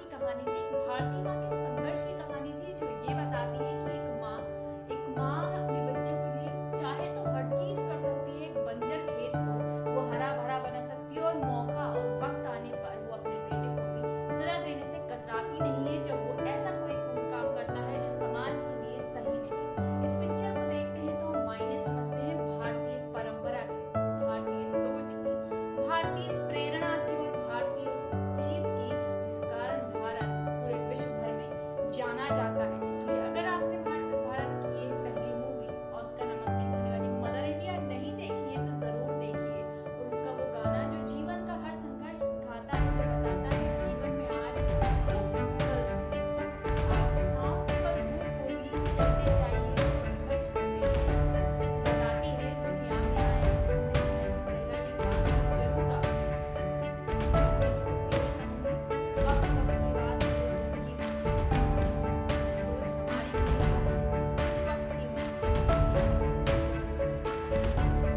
की कहानी थी, भारतीय माँ के संघर्ष की कहानी थी, जो ये बताती है कि एक माँ एक माँ अपने बच्चे के लिए चाहे तो हर चीज़ कर सकती है, एक बंजर खेत को वो हरा भरा बना सकती है और मौका और वक्त आने पर वो अपने बेटे को भी सजा देने से कतराती नहीं है, जब वो ऐसा कोई कूद काम करता है जो समाज के लिए सही नहीं। इस पिक्चर को देखते हैं तो हम मायने समझते हैं भारतीय परंपरा के, भारतीय सोच की, भारतीय प्रेरणा